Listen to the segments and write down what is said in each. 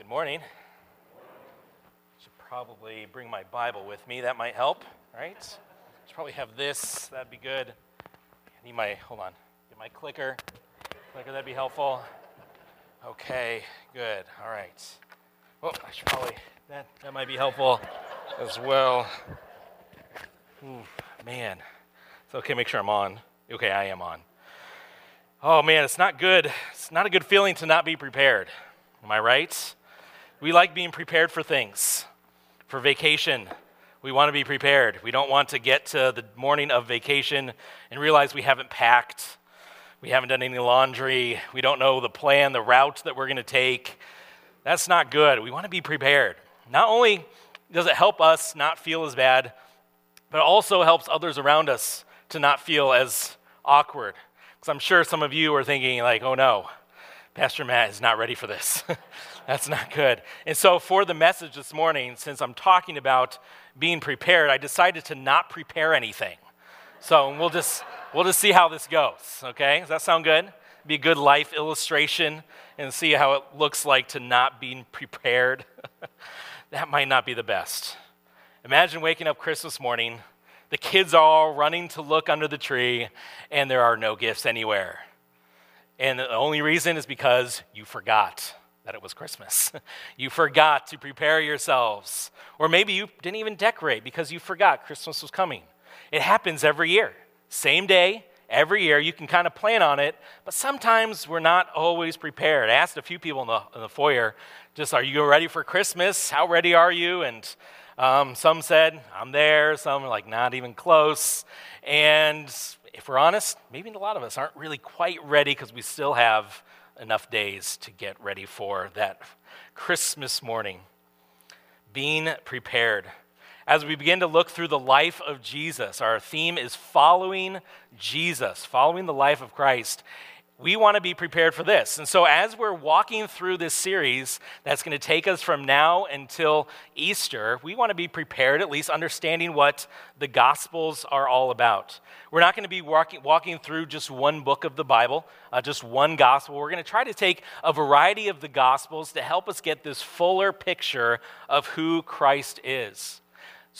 good morning. Should probably bring my Bible with me. That might help, right? Should probably have this. That'd be good. I need my, hold on, get my clicker. Clicker, that'd be helpful. Okay, good. All right. Well, I should probably, that, that might be helpful as well. Ooh, man. It's okay, make sure I'm on. Okay, I am on. Oh man, it's not good. It's not a good feeling to not be prepared. Am I right? We like being prepared for things. For vacation, we want to be prepared. We don't want to get to the morning of vacation and realize we haven't packed. We haven't done any laundry. We don't know the plan, the route that we're going to take. That's not good. We want to be prepared. Not only does it help us not feel as bad, but it also helps others around us to not feel as awkward. Because I'm sure some of you are thinking, like, oh no, Pastor Matt is not ready for this. That's not good. And so, for the message this morning, since I'm talking about being prepared, I decided to not prepare anything. So, we'll just, we'll just see how this goes, okay? Does that sound good? Be a good life illustration and see how it looks like to not being prepared. that might not be the best. Imagine waking up Christmas morning the kids are all running to look under the tree, and there are no gifts anywhere. And the only reason is because you forgot that it was Christmas. you forgot to prepare yourselves. Or maybe you didn't even decorate because you forgot Christmas was coming. It happens every year. Same day, every year. You can kind of plan on it, but sometimes we're not always prepared. I asked a few people in the, in the foyer, just, are you ready for Christmas? How ready are you? And um, some said, I'm there. Some are like, not even close. And if we're honest, maybe a lot of us aren't really quite ready because we still have enough days to get ready for that Christmas morning. Being prepared. As we begin to look through the life of Jesus, our theme is following Jesus, following the life of Christ we want to be prepared for this. And so, as we're walking through this series that's going to take us from now until Easter, we want to be prepared, at least understanding what the Gospels are all about. We're not going to be walking, walking through just one book of the Bible, uh, just one Gospel. We're going to try to take a variety of the Gospels to help us get this fuller picture of who Christ is.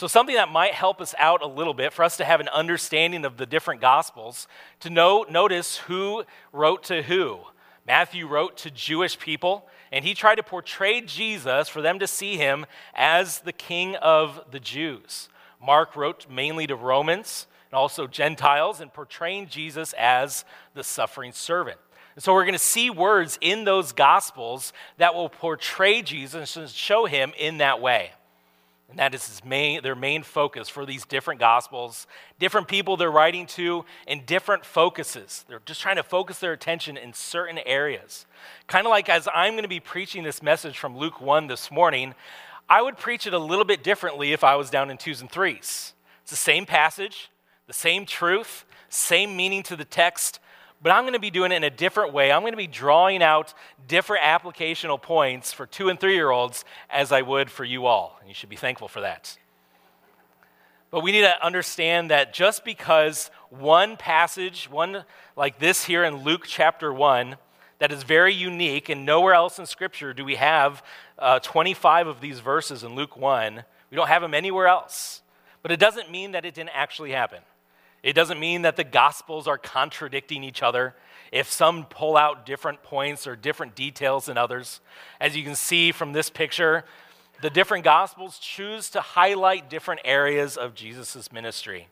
So, something that might help us out a little bit for us to have an understanding of the different gospels, to know, notice who wrote to who. Matthew wrote to Jewish people, and he tried to portray Jesus for them to see him as the king of the Jews. Mark wrote mainly to Romans and also Gentiles, and portraying Jesus as the suffering servant. And so we're going to see words in those gospels that will portray Jesus and show him in that way. And that is main, their main focus for these different gospels, different people they're writing to, and different focuses. They're just trying to focus their attention in certain areas. Kind of like as I'm going to be preaching this message from Luke 1 this morning, I would preach it a little bit differently if I was down in twos and threes. It's the same passage, the same truth, same meaning to the text, but I'm going to be doing it in a different way. I'm going to be drawing out different applicational points for two and three year olds as I would for you all. And you should be thankful for that. But we need to understand that just because one passage, one like this here in Luke chapter 1, that is very unique, and nowhere else in Scripture do we have uh, 25 of these verses in Luke 1. We don't have them anywhere else. But it doesn't mean that it didn't actually happen. It doesn't mean that the Gospels are contradicting each other. If some pull out different points or different details than others, as you can see from this picture, the different Gospels choose to highlight different areas of Jesus' ministry.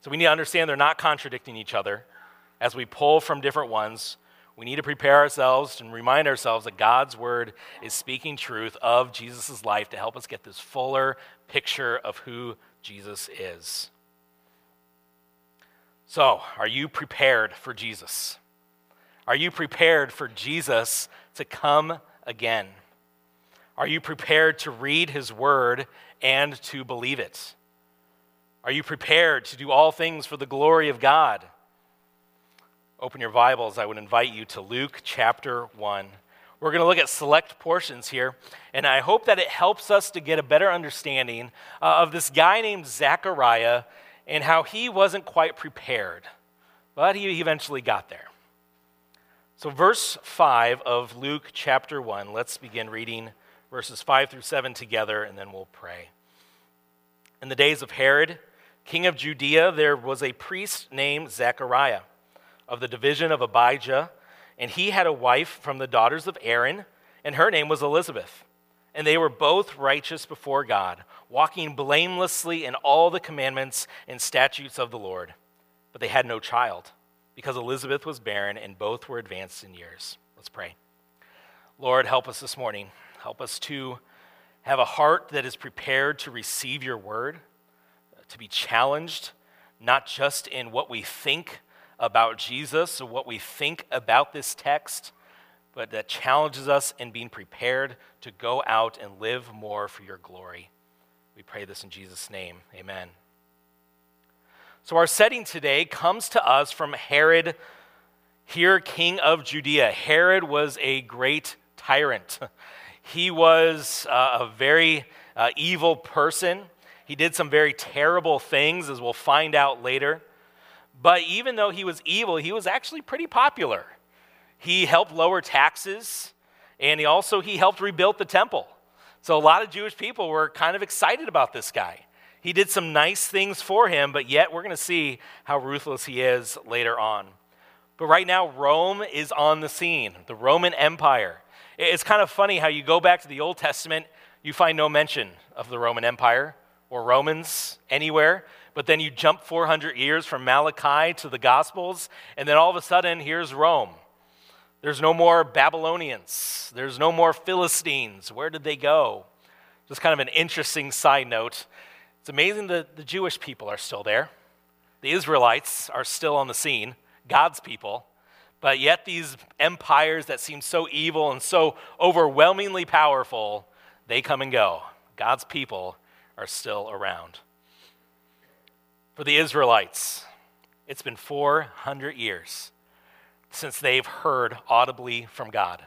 So we need to understand they're not contradicting each other. As we pull from different ones, we need to prepare ourselves and remind ourselves that God's word is speaking truth of Jesus' life to help us get this fuller picture of who Jesus is. So, are you prepared for Jesus? Are you prepared for Jesus to come again? Are you prepared to read his word and to believe it? Are you prepared to do all things for the glory of God? Open your Bibles. I would invite you to Luke chapter 1. We're going to look at select portions here, and I hope that it helps us to get a better understanding uh, of this guy named Zechariah and how he wasn't quite prepared, but he eventually got there. So, verse 5 of Luke chapter 1, let's begin reading verses 5 through 7 together, and then we'll pray. In the days of Herod, king of Judea, there was a priest named Zechariah of the division of Abijah, and he had a wife from the daughters of Aaron, and her name was Elizabeth. And they were both righteous before God, walking blamelessly in all the commandments and statutes of the Lord. But they had no child because Elizabeth was barren and both were advanced in years. Let's pray. Lord, help us this morning. Help us to have a heart that is prepared to receive your word, to be challenged, not just in what we think about Jesus or what we think about this text, but that challenges us in being prepared to go out and live more for your glory. We pray this in Jesus' name. Amen. So, our setting today comes to us from Herod, here, king of Judea. Herod was a great tyrant. He was uh, a very uh, evil person. He did some very terrible things, as we'll find out later. But even though he was evil, he was actually pretty popular. He helped lower taxes, and he also he helped rebuild the temple. So a lot of Jewish people were kind of excited about this guy. He did some nice things for him, but yet we're going to see how ruthless he is later on. But right now, Rome is on the scene, the Roman Empire. It's kind of funny how you go back to the Old Testament, you find no mention of the Roman Empire or Romans anywhere. But then you jump 400 years from Malachi to the Gospels, and then all of a sudden, here's Rome. There's no more Babylonians, there's no more Philistines. Where did they go? Just kind of an interesting side note it's amazing that the Jewish people are still there. The Israelites are still on the scene, God's people. But yet, these empires that seem so evil and so overwhelmingly powerful, they come and go. God's people are still around. For the Israelites, it's been 400 years since they've heard audibly from God.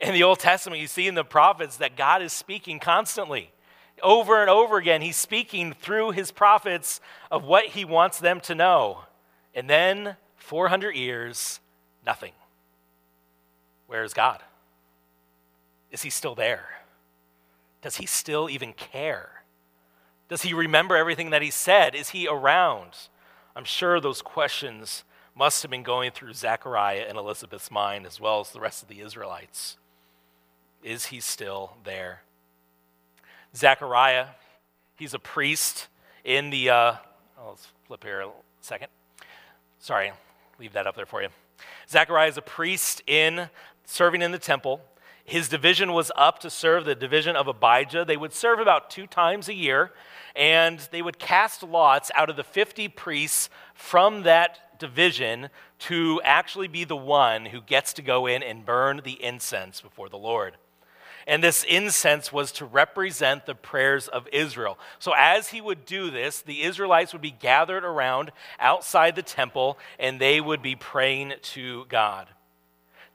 In the Old Testament, you see in the prophets that God is speaking constantly over and over again, he's speaking through his prophets of what he wants them to know. And then 400 years, nothing. Where is God? Is he still there? Does he still even care? Does he remember everything that he said? Is he around? I'm sure those questions must have been going through Zechariah and Elizabeth's mind as well as the rest of the Israelites. Is he still there? Zechariah, he's a priest in the, uh, oh, let's flip here a second. Sorry, leave that up there for you. Zechariah is a priest in serving in the temple. His division was up to serve the division of Abijah. They would serve about two times a year, and they would cast lots out of the 50 priests from that division to actually be the one who gets to go in and burn the incense before the Lord. And this incense was to represent the prayers of Israel. So, as he would do this, the Israelites would be gathered around outside the temple and they would be praying to God.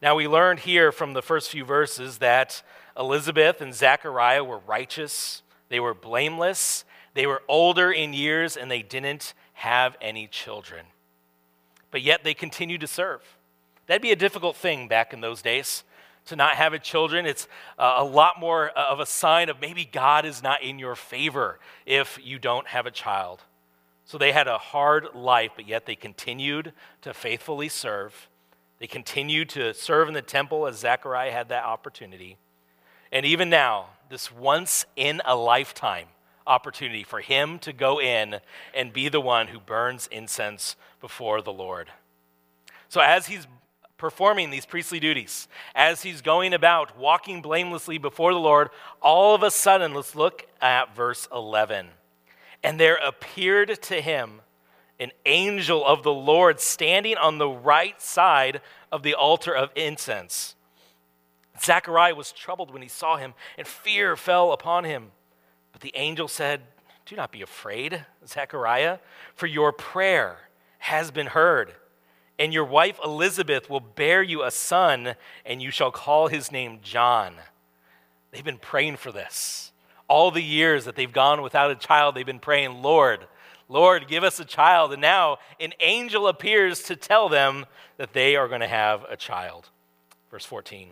Now, we learned here from the first few verses that Elizabeth and Zechariah were righteous, they were blameless, they were older in years, and they didn't have any children. But yet they continued to serve. That'd be a difficult thing back in those days to not have children, it's uh, a lot more of a sign of maybe God is not in your favor if you don't have a child. So they had a hard life, but yet they continued to faithfully serve. They continued to serve in the temple as Zechariah had that opportunity. And even now, this once in a lifetime opportunity for him to go in and be the one who burns incense before the Lord. So, as he's performing these priestly duties, as he's going about walking blamelessly before the Lord, all of a sudden, let's look at verse 11. And there appeared to him an angel of the Lord standing on the right side of the altar of incense. Zechariah was troubled when he saw him, and fear fell upon him. But the angel said, Do not be afraid, Zechariah, for your prayer has been heard and your wife Elizabeth will bear you a son, and you shall call his name John. They've been praying for this. All the years that they've gone without a child, they've been praying, Lord, Lord, give us a child. And now an angel appears to tell them that they are going to have a child. Verse 14.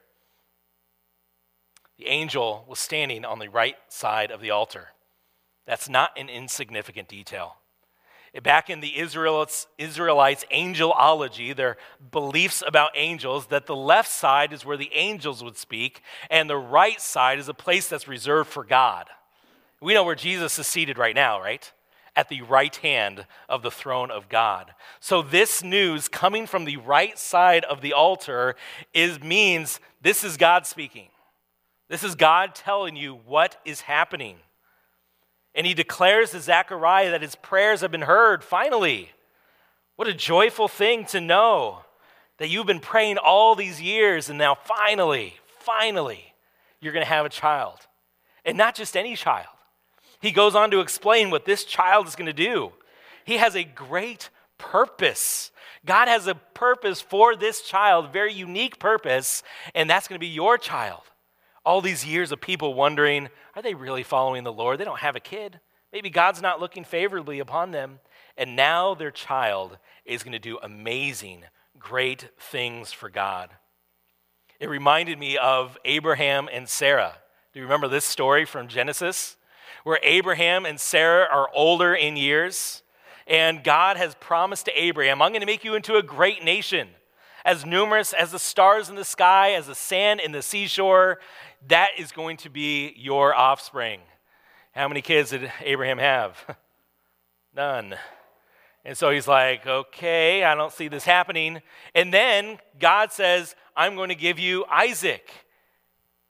The angel was standing on the right side of the altar. That's not an insignificant detail. Back in the Israelites, Israelites' angelology, their beliefs about angels, that the left side is where the angels would speak, and the right side is a place that's reserved for God. We know where Jesus is seated right now, right? At the right hand of the throne of God. So this news coming from the right side of the altar is means this is God speaking. This is God telling you what is happening. And he declares to Zechariah that his prayers have been heard, finally. What a joyful thing to know that you've been praying all these years, and now finally, finally, you're going to have a child. And not just any child. He goes on to explain what this child is going to do. He has a great purpose. God has a purpose for this child, very unique purpose, and that's going to be your child. All these years of people wondering, are they really following the Lord? They don't have a kid. Maybe God's not looking favorably upon them. And now their child is going to do amazing, great things for God. It reminded me of Abraham and Sarah. Do you remember this story from Genesis? Where Abraham and Sarah are older in years, and God has promised to Abraham, I'm going to make you into a great nation as numerous as the stars in the sky, as the sand in the seashore. That is going to be your offspring. How many kids did Abraham have? None. And so he's like, okay, I don't see this happening. And then God says, I'm going to give you Isaac.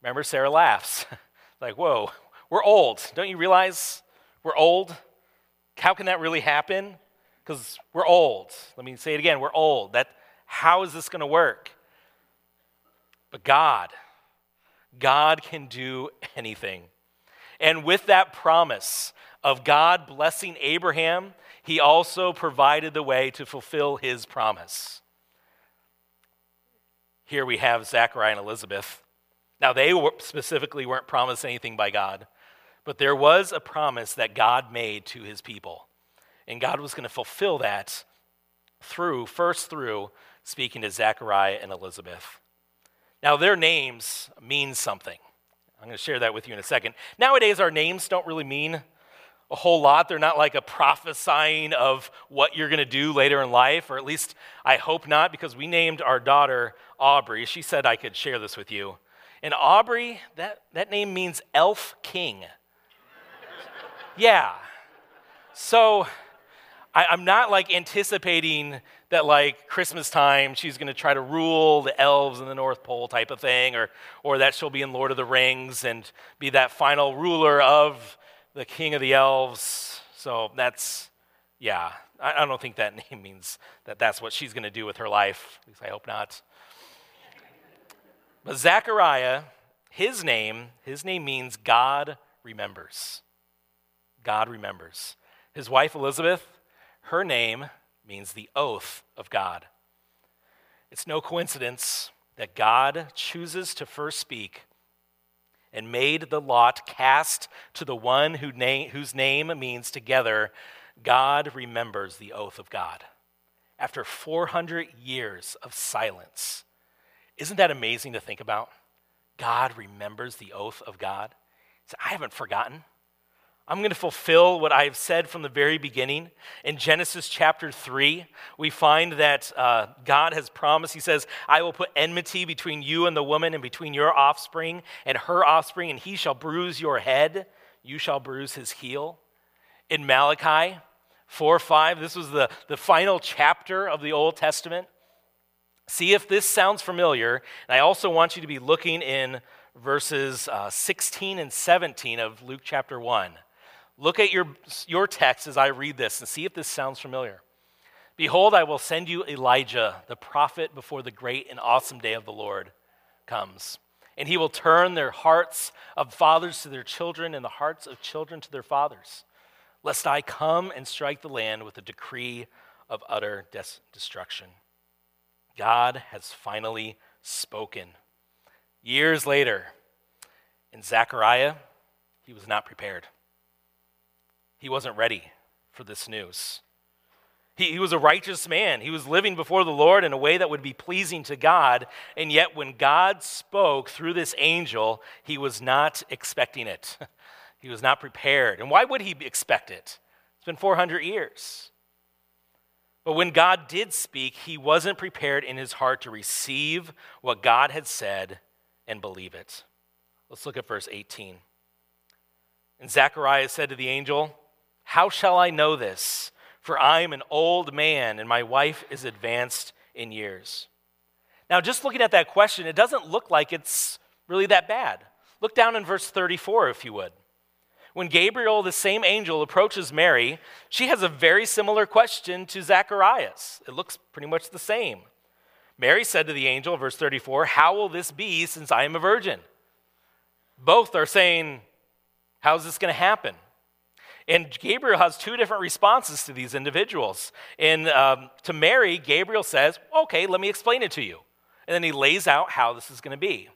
Remember, Sarah laughs. like, whoa, we're old. Don't you realize we're old? How can that really happen? Because we're old. Let me say it again we're old. That, how is this going to work? But God, God can do anything. And with that promise of God blessing Abraham, he also provided the way to fulfill his promise. Here we have Zachariah and Elizabeth. Now, they specifically weren't promised anything by God, but there was a promise that God made to his people. And God was going to fulfill that through, first through speaking to Zachariah and Elizabeth. Now, their names mean something. I'm going to share that with you in a second. Nowadays, our names don't really mean a whole lot. They're not like a prophesying of what you're going to do later in life, or at least I hope not, because we named our daughter Aubrey. She said I could share this with you. And Aubrey, that, that name means elf king. yeah. So I, I'm not like anticipating that like Christmas time she's going to try to rule the elves in the North Pole type of thing, or, or that she'll be in Lord of the Rings and be that final ruler of the king of the elves. So that's, yeah, I, I don't think that name means that that's what she's going to do with her life. At least I hope not. But Zechariah, his name, his name means God remembers. God remembers. His wife Elizabeth, her name means the oath of God. It's no coincidence that God chooses to first speak and made the lot cast to the one who whose name means together, God remembers the oath of God. After 400 years of silence, isn't that amazing to think about? God remembers the oath of God. I haven't forgotten. I'm going to fulfill what I've said from the very beginning. In Genesis chapter 3, we find that uh, God has promised, He says, I will put enmity between you and the woman, and between your offspring and her offspring, and he shall bruise your head, you shall bruise his heel. In Malachi 4 5, this was the, the final chapter of the Old Testament. See if this sounds familiar. And I also want you to be looking in verses uh, 16 and 17 of Luke chapter 1. Look at your, your text as I read this and see if this sounds familiar. Behold, I will send you Elijah, the prophet, before the great and awesome day of the Lord comes. And he will turn their hearts of fathers to their children and the hearts of children to their fathers, lest I come and strike the land with a decree of utter des- destruction. God has finally spoken. Years later, in Zechariah, he was not prepared. He wasn't ready for this news. He, he, was a righteous man. He was living before the Lord in a way that would be pleasing to God. And yet, when God spoke through this angel, he was not expecting it. he was not prepared. And why would he expect it? It's been 400 years. But when God did speak, he wasn't prepared in his heart to receive what God had said and believe it. Let's look at verse 18. And Zechariah said to the angel, How shall I know this? For I am an old man, and my wife is advanced in years. Now, just looking at that question, it doesn't look like it's really that bad. Look down in verse 34, if you would. When Gabriel, the same angel, approaches Mary, she has a very similar question to Zacharias. It looks pretty much the same. Mary said to the angel, verse 34, How will this be since I am a virgin? Both are saying, How's this going to happen? And Gabriel has two different responses to these individuals. And um, to Mary, Gabriel says, Okay, let me explain it to you. And then he lays out how this is going to be.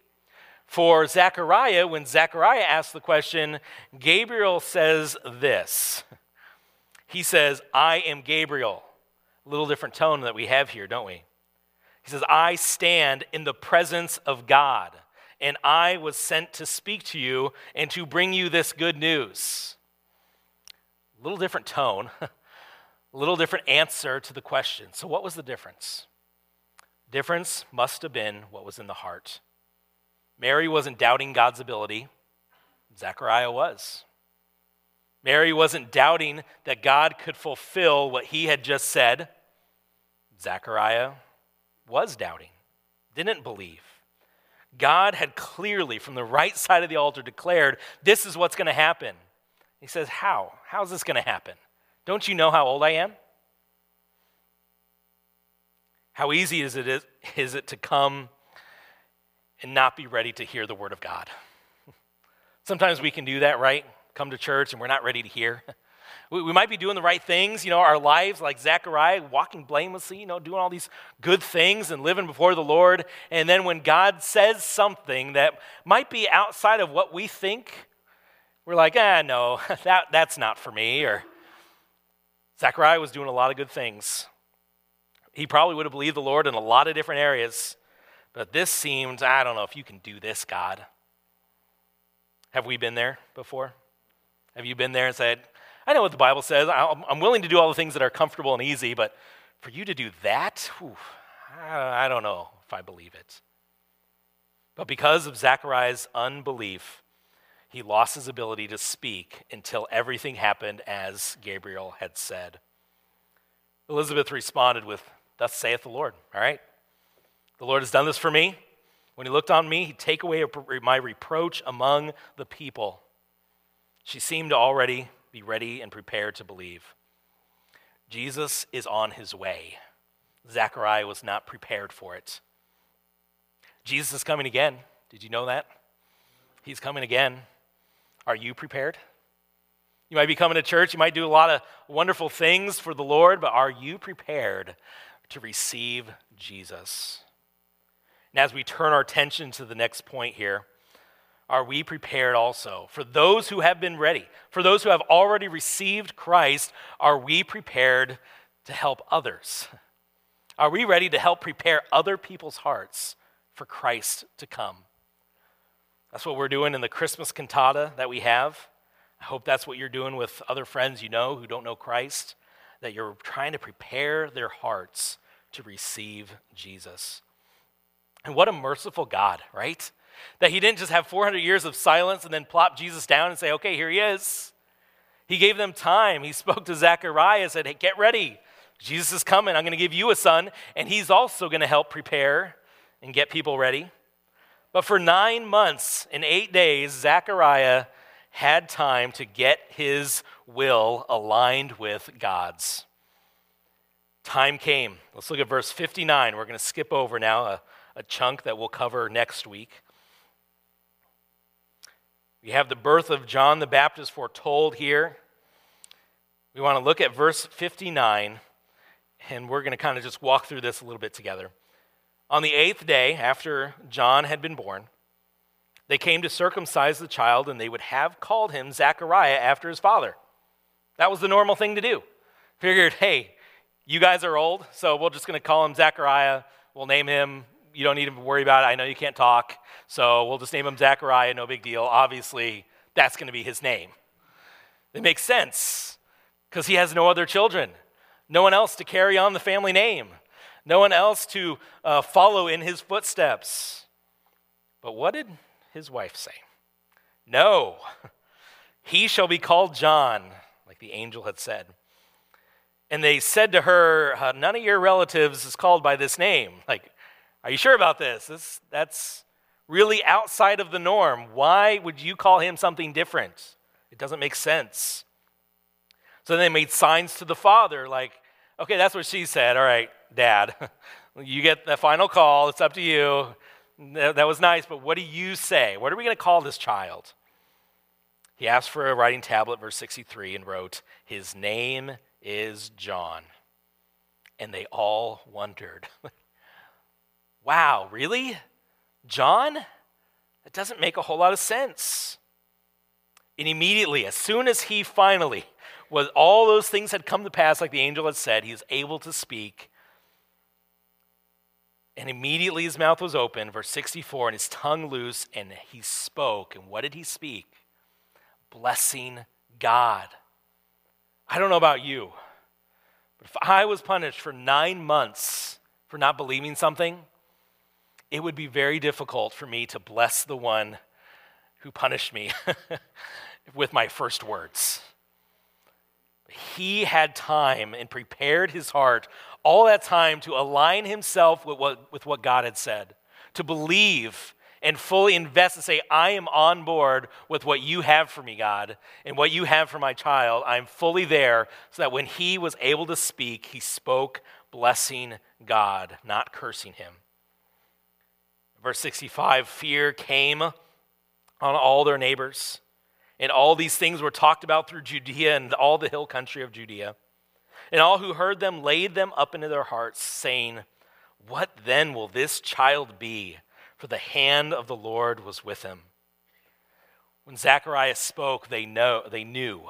For Zechariah, when Zechariah asks the question, Gabriel says this. He says, I am Gabriel. A little different tone that we have here, don't we? He says, I stand in the presence of God, and I was sent to speak to you and to bring you this good news. A little different tone, a little different answer to the question. So, what was the difference? Difference must have been what was in the heart. Mary wasn't doubting God's ability, Zechariah was. Mary wasn't doubting that God could fulfill what he had just said. Zechariah was doubting, didn't believe. God had clearly, from the right side of the altar, declared, This is what's going to happen. He says, How? How is this going to happen? Don't you know how old I am? How easy is it, is, is it to come and not be ready to hear the word of God. Sometimes we can do that, right? Come to church and we're not ready to hear. We, we might be doing the right things, you know, our lives like Zechariah, walking blamelessly, you know, doing all these good things and living before the Lord. And then when God says something that might be outside of what we think, we're like, ah, no, that, that's not for me. Or Zechariah was doing a lot of good things. He probably would have believed the Lord in a lot of different areas. But this seems, I don't know if you can do this, God. Have we been there before? Have you been there and said, I know what the Bible says. I'm willing to do all the things that are comfortable and easy, but for you to do that, whew, I don't know if I believe it. But because of Zechariah's unbelief, he lost his ability to speak until everything happened as Gabriel had said. Elizabeth responded with, Thus saith the Lord, all right? The Lord has done this for me. When he looked on me, he'd take away my reproach among the people. She seemed to already be ready and prepared to believe. Jesus is on his way. Zechariah was not prepared for it. Jesus is coming again. Did you know that? He's coming again. Are you prepared? You might be coming to church, you might do a lot of wonderful things for the Lord, but are you prepared to receive Jesus? And as we turn our attention to the next point here, are we prepared also? For those who have been ready, for those who have already received Christ, are we prepared to help others? Are we ready to help prepare other people's hearts for Christ to come? That's what we're doing in the Christmas cantata that we have. I hope that's what you're doing with other friends you know who don't know Christ, that you're trying to prepare their hearts to receive Jesus. And what a merciful God, right? That he didn't just have 400 years of silence and then plop Jesus down and say, okay, here he is. He gave them time. He spoke to Zechariah and said, hey, get ready. Jesus is coming. I'm going to give you a son, and he's also going to help prepare and get people ready. But for nine months and eight days, Zechariah had time to get his will aligned with God's time came. Let's look at verse 59. We're going to skip over now a, a chunk that we'll cover next week. We have the birth of John the Baptist foretold here. We want to look at verse 59, and we're going to kind of just walk through this a little bit together. On the eighth day after John had been born, they came to circumcise the child, and they would have called him Zechariah after his father. That was the normal thing to do. Figured, hey, you guys are old, so we're just going to call him Zechariah. We'll name him you don't need to worry about it. I know you can't talk, so we'll just name him Zechariah, no big deal. Obviously, that's going to be his name. It makes sense because he has no other children, no one else to carry on the family name, no one else to uh, follow in his footsteps. But what did his wife say? No, he shall be called John, like the angel had said. And they said to her, uh, None of your relatives is called by this name. Like, are you sure about this? this? That's really outside of the norm. Why would you call him something different? It doesn't make sense. So they made signs to the father, like, okay, that's what she said. All right, dad, you get the final call. It's up to you. That was nice, but what do you say? What are we going to call this child? He asked for a writing tablet, verse 63, and wrote, His name is John. And they all wondered. Wow, really? John? That doesn't make a whole lot of sense. And immediately, as soon as he finally was all those things had come to pass, like the angel had said, he was able to speak. And immediately his mouth was open, verse 64, and his tongue loose, and he spoke. And what did he speak? Blessing God. I don't know about you, but if I was punished for nine months for not believing something, it would be very difficult for me to bless the one who punished me with my first words. He had time and prepared his heart all that time to align himself with what, with what God had said, to believe and fully invest and say, I am on board with what you have for me, God, and what you have for my child. I'm fully there so that when he was able to speak, he spoke blessing God, not cursing him. Verse 65 fear came on all their neighbors. And all these things were talked about through Judea and all the hill country of Judea. And all who heard them laid them up into their hearts, saying, What then will this child be? For the hand of the Lord was with him. When Zacharias spoke, they, know, they knew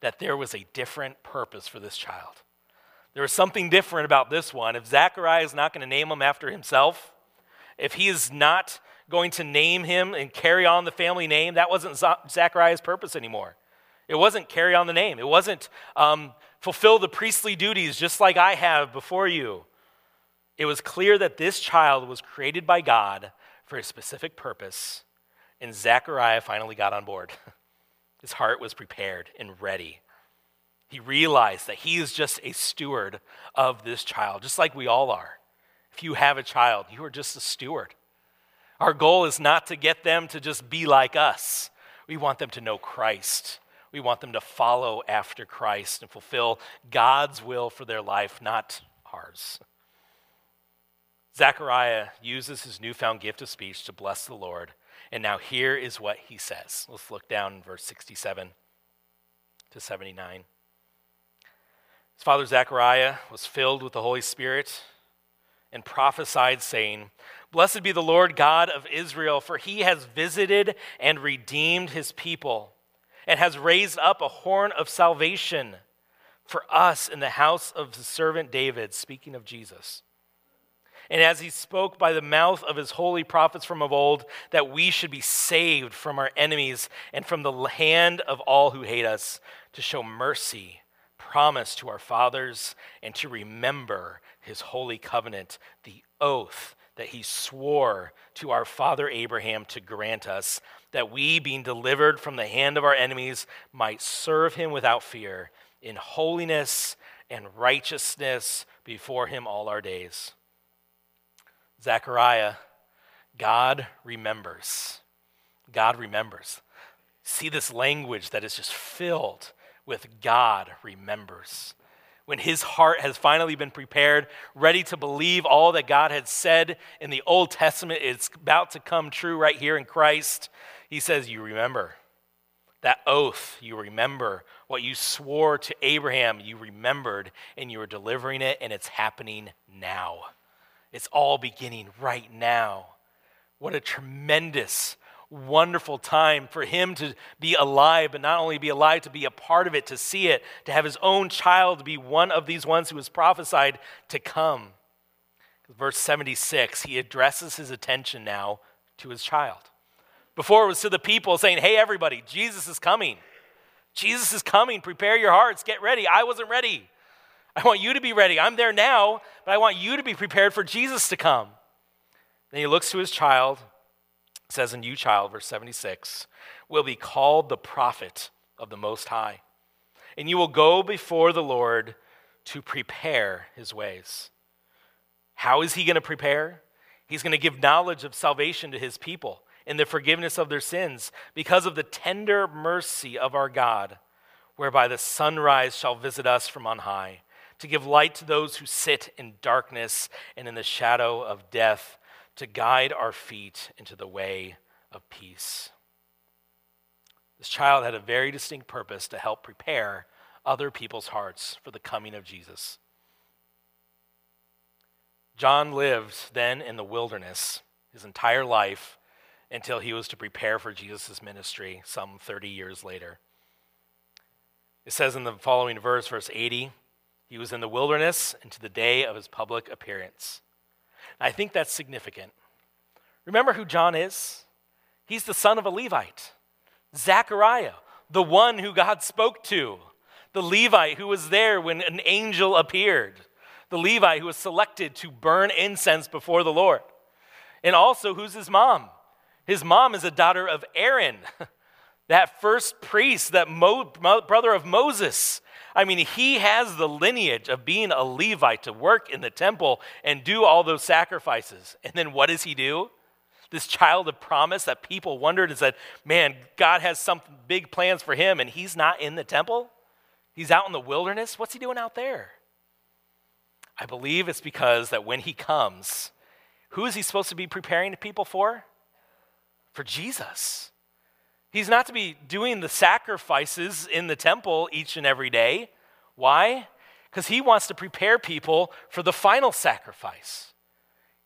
that there was a different purpose for this child. There was something different about this one. If Zachariah is not going to name him after himself, if he is not going to name him and carry on the family name, that wasn't Zachariah's purpose anymore. It wasn't carry on the name, it wasn't um, fulfill the priestly duties just like I have before you. It was clear that this child was created by God for a specific purpose, and Zechariah finally got on board. His heart was prepared and ready. He realized that he is just a steward of this child, just like we all are. If you have a child, you are just a steward. Our goal is not to get them to just be like us. We want them to know Christ. We want them to follow after Christ and fulfill God's will for their life, not ours. Zechariah uses his newfound gift of speech to bless the Lord. And now here is what he says. Let's look down in verse 67 to 79. His father Zechariah was filled with the Holy Spirit and prophesied, saying, Blessed be the Lord God of Israel, for he has visited and redeemed his people, and has raised up a horn of salvation for us in the house of the servant David, speaking of Jesus. And as he spoke by the mouth of his holy prophets from of old, that we should be saved from our enemies and from the hand of all who hate us, to show mercy, promise to our fathers, and to remember his holy covenant, the oath that he swore to our father Abraham to grant us, that we, being delivered from the hand of our enemies, might serve him without fear, in holiness and righteousness before him all our days. Zechariah, God remembers. God remembers. See this language that is just filled with God remembers when his heart has finally been prepared, ready to believe all that God had said in the Old Testament it's about to come true right here in Christ, he says, You remember that oath, you remember what you swore to Abraham, you remembered, and you are delivering it, and it's happening now. It's all beginning right now. What a tremendous wonderful time for him to be alive, but not only be alive, to be a part of it, to see it, to have his own child to be one of these ones who was prophesied to come. Verse 76, he addresses his attention now to his child. Before it was to the people saying, Hey, everybody, Jesus is coming. Jesus is coming. Prepare your hearts. Get ready. I wasn't ready. I want you to be ready. I'm there now, but I want you to be prepared for Jesus to come. Then he looks to his child says in you child verse 76 will be called the prophet of the most high and you will go before the lord to prepare his ways how is he going to prepare he's going to give knowledge of salvation to his people and the forgiveness of their sins because of the tender mercy of our god whereby the sunrise shall visit us from on high to give light to those who sit in darkness and in the shadow of death to guide our feet into the way of peace. This child had a very distinct purpose to help prepare other people's hearts for the coming of Jesus. John lived then in the wilderness his entire life until he was to prepare for Jesus' ministry some 30 years later. It says in the following verse, verse 80, he was in the wilderness until the day of his public appearance. I think that's significant. Remember who John is? He's the son of a Levite, Zechariah, the one who God spoke to, the Levite who was there when an angel appeared, the Levite who was selected to burn incense before the Lord. And also, who's his mom? His mom is a daughter of Aaron, that first priest, that Mo- brother of Moses. I mean, he has the lineage of being a Levite to work in the temple and do all those sacrifices. And then what does he do? This child of promise that people wondered and said, man, God has some big plans for him, and he's not in the temple. He's out in the wilderness. What's he doing out there? I believe it's because that when he comes, who is he supposed to be preparing people for? For Jesus. He's not to be doing the sacrifices in the temple each and every day. Why? Because he wants to prepare people for the final sacrifice.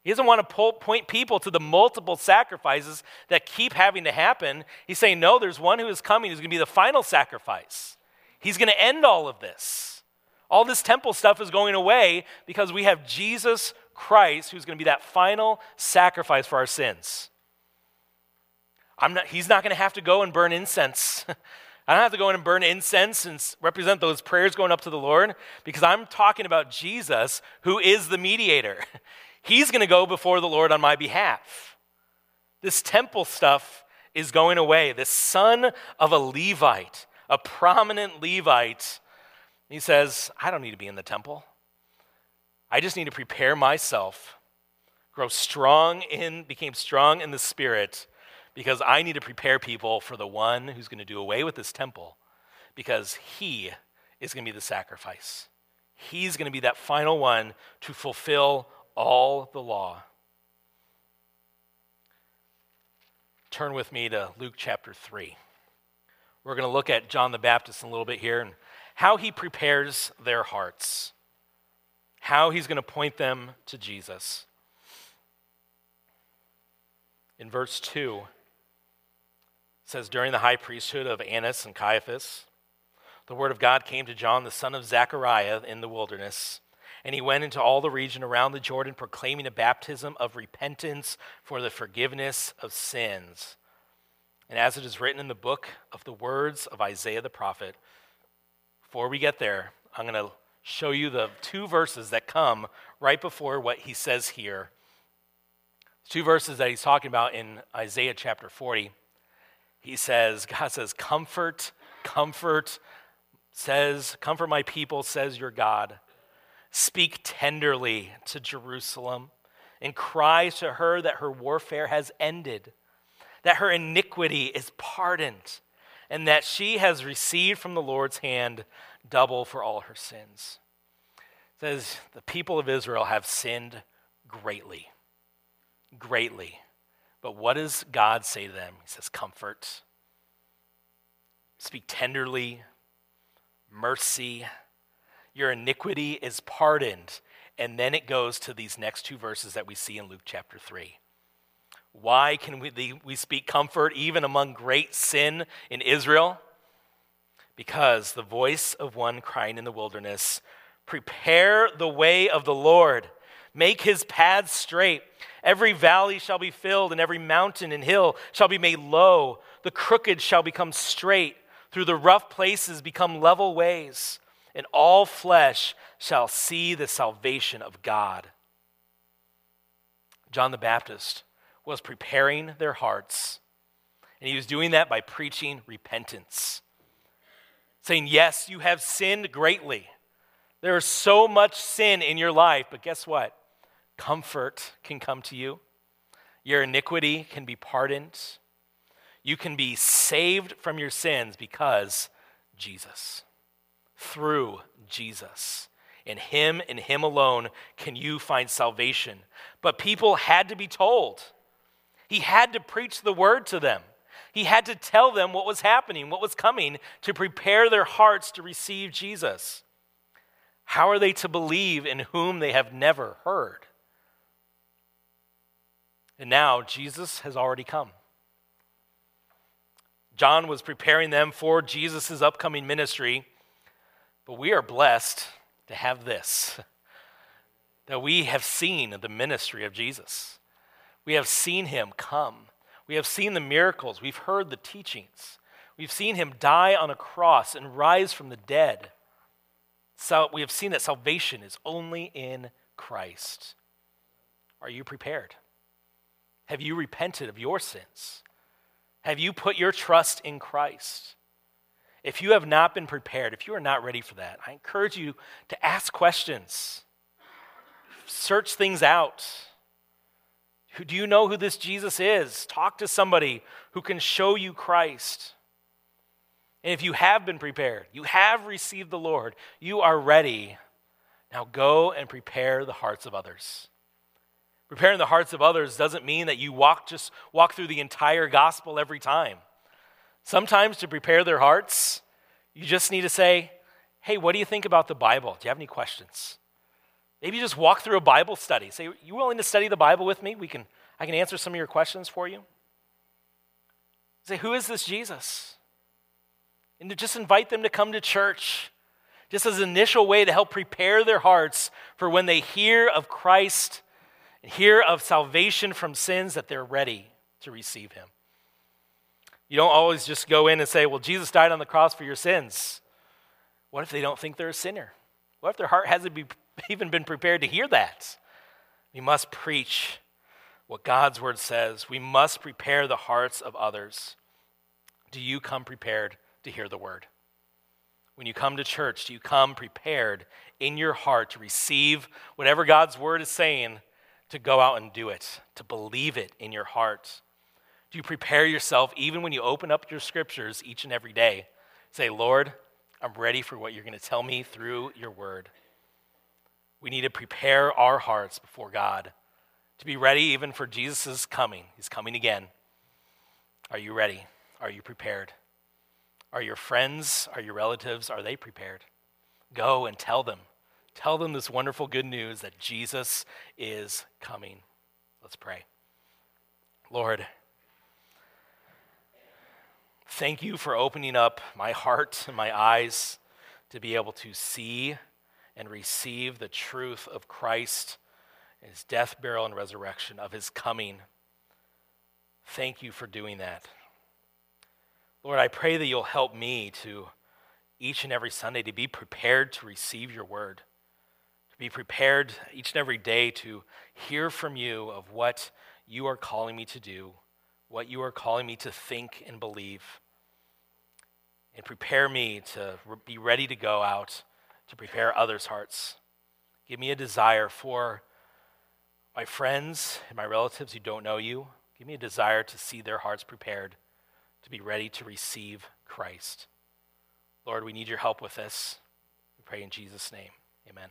He doesn't want to point people to the multiple sacrifices that keep having to happen. He's saying, no, there's one who is coming who's going to be the final sacrifice. He's going to end all of this. All this temple stuff is going away because we have Jesus Christ who's going to be that final sacrifice for our sins. Not, he's not going to have to go and burn incense. I don't have to go in and burn incense and represent those prayers going up to the Lord because I'm talking about Jesus, who is the mediator. He's going to go before the Lord on my behalf. This temple stuff is going away. The son of a Levite, a prominent Levite, he says, I don't need to be in the temple. I just need to prepare myself, grow strong in, became strong in the spirit because I need to prepare people for the one who's going to do away with this temple because he is going to be the sacrifice. He's going to be that final one to fulfill all the law. Turn with me to Luke chapter 3. We're going to look at John the Baptist in a little bit here and how he prepares their hearts, how he's going to point them to Jesus. In verse 2, says, During the high priesthood of Annas and Caiaphas, the word of God came to John, the son of Zechariah, in the wilderness. And he went into all the region around the Jordan, proclaiming a baptism of repentance for the forgiveness of sins. And as it is written in the book of the words of Isaiah the prophet, before we get there, I'm going to show you the two verses that come right before what he says here. Two verses that he's talking about in Isaiah chapter 40 he says, God says, comfort, comfort, says, comfort my people, says your God. Speak tenderly to Jerusalem and cry to her that her warfare has ended, that her iniquity is pardoned, and that she has received from the Lord's hand double for all her sins. says, The people of Israel have sinned greatly. Greatly. But what does God say to them? He says, Comfort, speak tenderly, mercy. Your iniquity is pardoned. And then it goes to these next two verses that we see in Luke chapter 3. Why can we, we speak comfort even among great sin in Israel? Because the voice of one crying in the wilderness, Prepare the way of the Lord, make his paths straight. Every valley shall be filled, and every mountain and hill shall be made low. The crooked shall become straight, through the rough places become level ways, and all flesh shall see the salvation of God. John the Baptist was preparing their hearts. And he was doing that by preaching repentance, saying, Yes, you have sinned greatly. There is so much sin in your life, but guess what? Comfort can come to you. Your iniquity can be pardoned. You can be saved from your sins because Jesus, through Jesus. In Him and Him alone can you find salvation. But people had to be told. He had to preach the word to them. He had to tell them what was happening, what was coming, to prepare their hearts to receive Jesus. How are they to believe in whom they have never heard? And now Jesus has already come. John was preparing them for Jesus' upcoming ministry, but we are blessed to have this that we have seen the ministry of Jesus. We have seen him come. We have seen the miracles. We've heard the teachings. We've seen him die on a cross and rise from the dead. So we have seen that salvation is only in Christ. Are you prepared? Have you repented of your sins? Have you put your trust in Christ? If you have not been prepared, if you are not ready for that, I encourage you to ask questions, search things out. Do you know who this Jesus is? Talk to somebody who can show you Christ. And if you have been prepared, you have received the Lord, you are ready. Now go and prepare the hearts of others. Preparing the hearts of others doesn't mean that you walk just walk through the entire gospel every time. Sometimes to prepare their hearts, you just need to say, "Hey, what do you think about the Bible? Do you have any questions?" Maybe just walk through a Bible study. Say, "You willing to study the Bible with me? We can I can answer some of your questions for you." Say, "Who is this Jesus?" And to just invite them to come to church just as an initial way to help prepare their hearts for when they hear of Christ and hear of salvation from sins that they're ready to receive him. You don't always just go in and say, Well, Jesus died on the cross for your sins. What if they don't think they're a sinner? What if their heart hasn't be, even been prepared to hear that? We must preach what God's word says. We must prepare the hearts of others. Do you come prepared to hear the word? When you come to church, do you come prepared in your heart to receive whatever God's word is saying to go out and do it, to believe it in your heart? Do you prepare yourself even when you open up your scriptures each and every day? Say, Lord, I'm ready for what you're going to tell me through your word. We need to prepare our hearts before God to be ready even for Jesus' coming. He's coming again. Are you ready? Are you prepared? Are your friends, are your relatives, are they prepared? Go and tell them Tell them this wonderful good news that Jesus is coming. Let's pray. Lord, thank you for opening up my heart and my eyes to be able to see and receive the truth of Christ, his death, burial, and resurrection, of his coming. Thank you for doing that. Lord, I pray that you'll help me to each and every Sunday to be prepared to receive your word be prepared each and every day to hear from you of what you are calling me to do, what you are calling me to think and believe, and prepare me to be ready to go out to prepare others' hearts. Give me a desire for my friends and my relatives who don't know you. Give me a desire to see their hearts prepared to be ready to receive Christ. Lord, we need your help with this. We pray in Jesus' name. Amen.